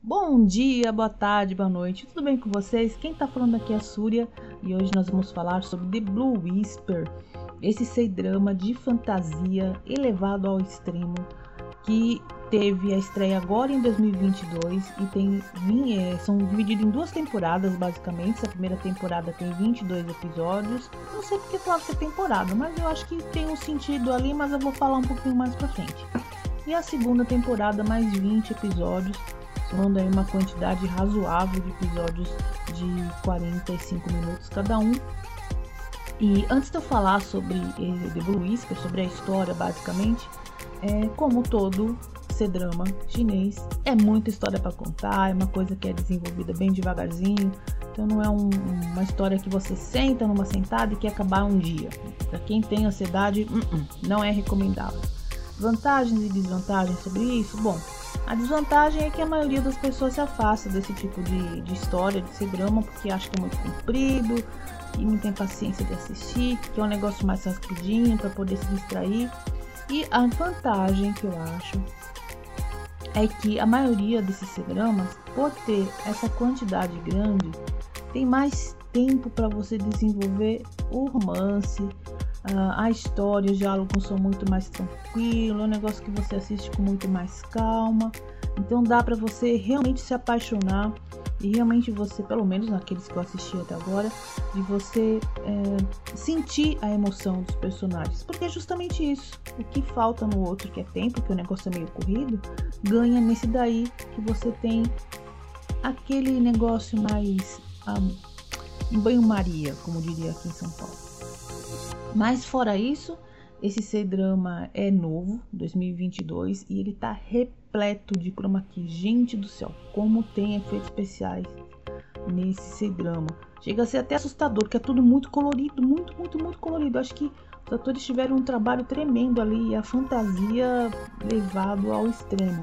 Bom dia, boa tarde, boa noite, tudo bem com vocês? Quem tá falando aqui é a Súria e hoje nós vamos falar sobre The Blue Whisper, esse C-drama de fantasia elevado ao extremo que teve a estreia agora em 2022 e tem é, são divididos em duas temporadas basicamente. A primeira temporada tem 22 episódios. Não sei porque falava que é temporada, mas eu acho que tem um sentido ali, mas eu vou falar um pouquinho mais pra frente. E a segunda temporada mais 20 episódios somando aí uma quantidade razoável de episódios de 45 minutos cada um. E antes de eu falar sobre The Blue Whisper, sobre a história basicamente, é, como todo C-drama chinês, é muita história para contar, é uma coisa que é desenvolvida bem devagarzinho, então não é um, uma história que você senta numa sentada e quer acabar um dia. Para quem tem ansiedade, uh -uh, não é recomendável. Vantagens e desvantagens sobre isso? Bom, a desvantagem é que a maioria das pessoas se afasta desse tipo de, de história, de ser drama, porque acha que é muito comprido e não tem paciência de assistir, que é um negócio mais rapidinho para poder se distrair. E a vantagem que eu acho é que a maioria desses dramas, por ter essa quantidade grande, tem mais tempo para você desenvolver o romance, a história, os diálogos são muito mais tranquilos, é um negócio que você assiste com muito mais calma. Então dá para você realmente se apaixonar e realmente você, pelo menos naqueles que eu assisti até agora, de você é, sentir a emoção dos personagens. Porque é justamente isso. O que falta no outro, que é tempo, que o negócio é meio corrido, ganha nesse daí que você tem aquele negócio mais um, banho-maria, como diria aqui em São Paulo. Mas fora isso, esse C-drama é novo, 2022, e ele tá repleto de chroma key. Gente do céu, como tem efeitos especiais nesse C-drama. Chega a ser até assustador, porque é tudo muito colorido, muito, muito, muito colorido. Acho que os atores tiveram um trabalho tremendo ali a fantasia levado ao extremo.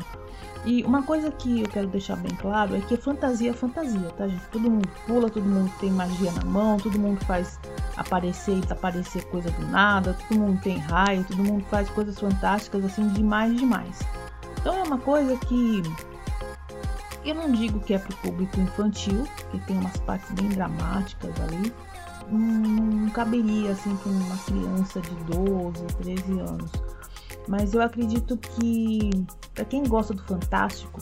E uma coisa que eu quero deixar bem claro é que fantasia é fantasia, tá, gente? Todo mundo pula, todo mundo tem magia na mão, todo mundo faz aparecer e desaparecer coisa do nada, todo mundo tem raio, todo mundo faz coisas fantásticas assim demais demais. Então é uma coisa que eu não digo que é para o público infantil, que tem umas partes bem dramáticas ali, não, caberia assim para uma criança de 12, 13 anos. Mas eu acredito que para quem gosta do fantástico,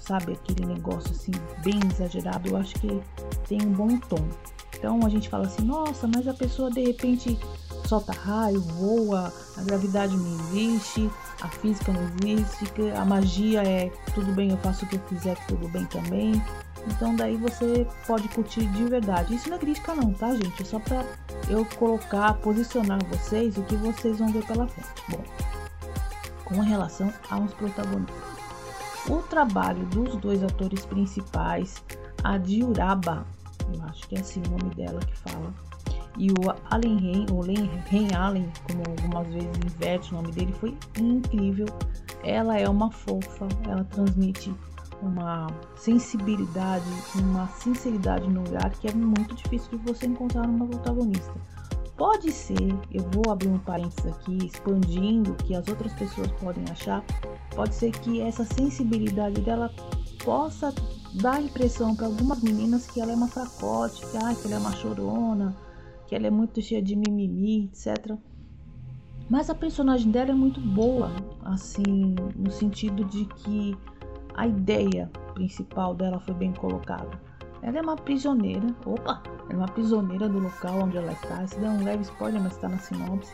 sabe, aquele negócio assim bem exagerado, eu acho que tem um bom tom. Então a gente fala assim, nossa, mas a pessoa de repente solta raio, voa, a gravidade não existe, a física não existe, a magia é tudo bem, eu faço o que eu quiser, tudo bem também. Então daí você pode curtir de verdade. Isso não é crítica não, tá, gente? É só pra eu colocar, posicionar vocês o que vocês vão ver pela frente. Bom, com relação aos protagonistas. O trabalho dos dois atores principais, a Diuraba, eu acho que é assim o nome dela que fala, e o Allen Ren, o Ren Allen, como algumas vezes inverte o nome dele, foi incrível. Ela é uma fofa, ela transmite uma sensibilidade, uma sinceridade no olhar que é muito difícil de você encontrar numa protagonista. Pode ser, eu vou abrir um parênteses aqui, expandindo o que as outras pessoas podem achar, pode ser que essa sensibilidade dela possa dar a impressão para algumas meninas que ela é uma fracote, que, ah, que ela é uma chorona, que ela é muito cheia de mimimi, etc. Mas a personagem dela é muito boa, assim, no sentido de que a ideia principal dela foi bem colocada. Ela é uma prisioneira. Opa! Ela é uma prisioneira do local onde ela está. Isso dá um leve spoiler, mas está na sinopse.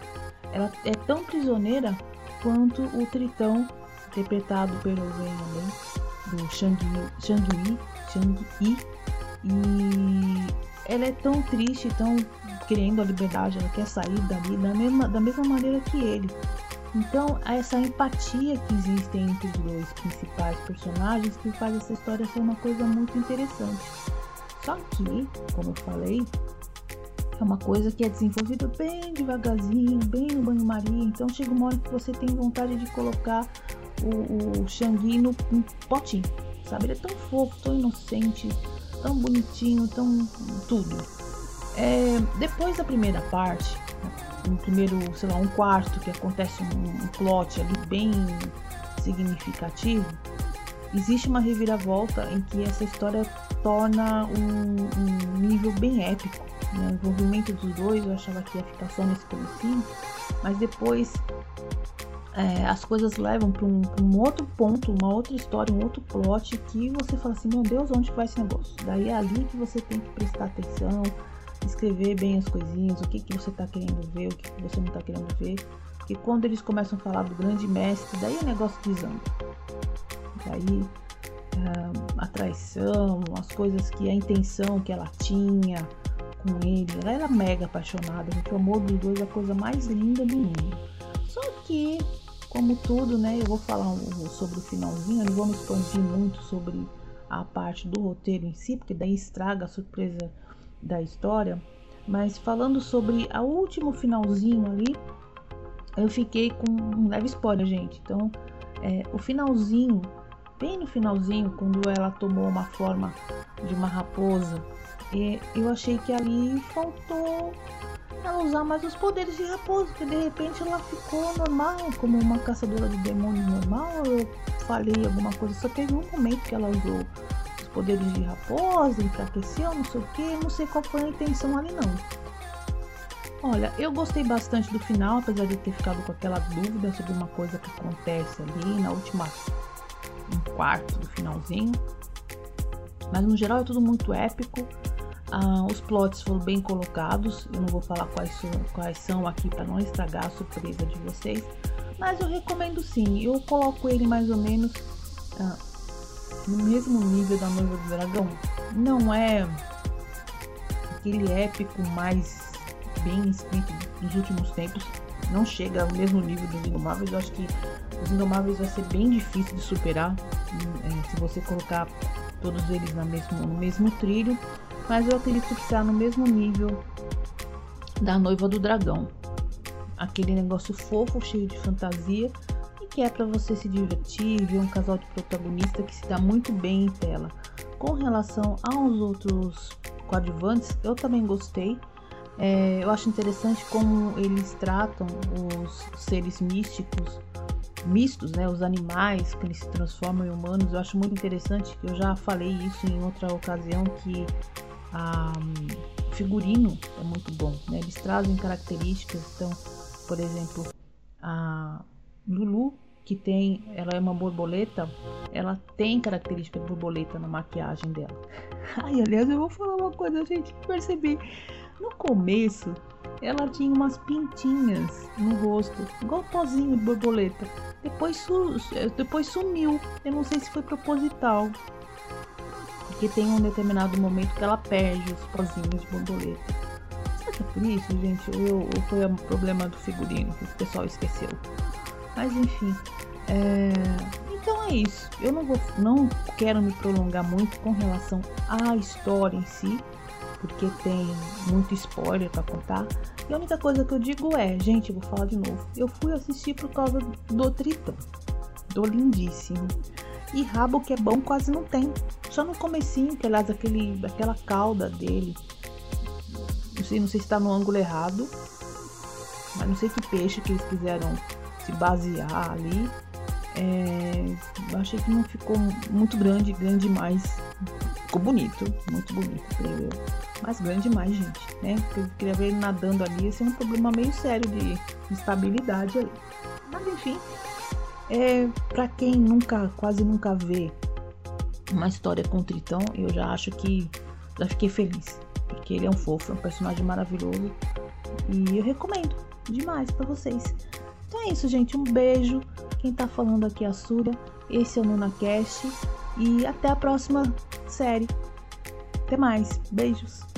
Ela é tão prisioneira quanto o Tritão, interpretado pelo Wen do Shang-Yi. Shang Shang e ela é tão triste, tão querendo a liberdade, ela quer sair dali da mesma, da mesma maneira que ele. Então, essa empatia que existe entre os dois principais personagens que faz essa história ser uma coisa muito interessante. Só que, como eu falei, é uma coisa que é desenvolvida bem devagarzinho, bem no banho-maria. Então, chega uma hora que você tem vontade de colocar o, o Shang no, no potinho, sabe? Ele é tão fofo, tão inocente, tão bonitinho, tão tudo. É, depois da primeira parte, no primeiro, sei lá, um quarto, que acontece um, um plot ali bem significativo, existe uma reviravolta em que essa história torna um, um nível bem épico. Né? O envolvimento dos dois, eu achava que ia ficar só nesse comecinho, mas depois é, as coisas levam para um, um, outro ponto, uma outra história, um outro plot que você fala assim, meu Deus, onde vai esse negócio? Daí é ali que você tem que prestar atenção, escrever bem as coisinhas, o que, que você está querendo ver, o que, que você não está querendo ver. Porque quando eles começam a falar do grande mestre, daí o negócio desanda. Daí a traição, as coisas que a intenção que ela tinha com ele, ela era mega apaixonada, porque o amor dos dois é a coisa mais linda do mundo. Só que como tudo, né? Eu vou falar sobre o finalzinho, não me expandir muito sobre a parte do roteiro em si, porque daí estraga a surpresa da história. Mas falando sobre o último finalzinho ali, eu fiquei com um leve spoiler, gente. Então, é, o finalzinho, bem no finalzinho, quando ela tomou uma forma de uma raposa, eu achei que ali faltou ela usar mais os poderes de raposa, que de repente ela ficou normal, como uma caçadora de demônios normal. Eu falei alguma coisa, só teve um momento que ela usou poderes de raposa, enfraqueceu, não sei o que, não sei qual foi a intenção ali não. Olha, eu gostei bastante do final, apesar de ter ficado com aquela dúvida sobre uma coisa que acontece ali na última um quarto do finalzinho. Mas no geral é tudo muito épico. Ah, os plots foram bem colocados. Eu não vou falar quais são, quais são aqui para não estragar a surpresa de vocês. Mas eu recomendo sim. Eu coloco ele mais ou menos ah, no mesmo nível da Noiva do Dragão. Não é aquele épico mais bem escrito nos últimos tempos. Não chega ao mesmo nível dos Indomáveis. Eu acho que os Indomáveis vai ser bem difícil de superar é, se você colocar todos eles na mesmo, no mesmo trilho mas eu acredito que está no mesmo nível da Noiva do Dragão. Aquele negócio fofo, cheio de fantasia que é para você se divertir, ver um casal de protagonista que se dá muito bem em tela. Com relação aos outros coadjuvantes, eu também gostei. É, eu acho interessante como eles tratam os seres místicos, mistos, né, os animais que eles se transformam em humanos. Eu acho muito interessante. Eu já falei isso em outra ocasião que a, o figurino é muito bom, né? Eles trazem características, então, por exemplo, a Lulu, que tem, ela é uma borboleta, ela tem característica de borboleta na maquiagem dela. Ai, aliás, eu vou falar uma coisa, gente, percebi. No começo, ela tinha umas pintinhas no rosto, igual pozinho de borboleta. Depois, su depois sumiu. Eu não sei se foi proposital porque tem um determinado momento que ela perde os pozinhos de borboleta. Será que é por isso, gente? Ou foi um problema do figurino que o pessoal esqueceu? Mas enfim. É... Então é isso. Eu não, vou, não quero me prolongar muito com relação à história em si, porque tem muito spoiler para contar. E a única coisa que eu digo é, gente, vou falar de novo. Eu fui assistir por causa do Tritão, do lindíssimo. E rabo que é bom quase não tem. Só no comecinho, que aliás aquele, aquela cauda dele. Não sei, não sei se está no ângulo errado. Mas não sei que peixe que eles quiseram se basear ali. É, achei que não ficou muito grande, grande demais. Ficou bonito, muito bonito, creio eu. Mas grande demais, gente, né? Porque eu queria ver ele nadando ali, esse é um problema meio sério de instabilidade ali. Mas enfim, é, para quem nunca, quase nunca vê uma história com o Tritão, eu já acho que já fiquei feliz, porque ele é um fofo, é um personagem maravilhoso e eu recomendo demais para vocês. Então é isso, gente. Um beijo. Quem tá falando aqui é a Súria. Esse é o NunaCast e até a próxima série. Até mais. Beijos.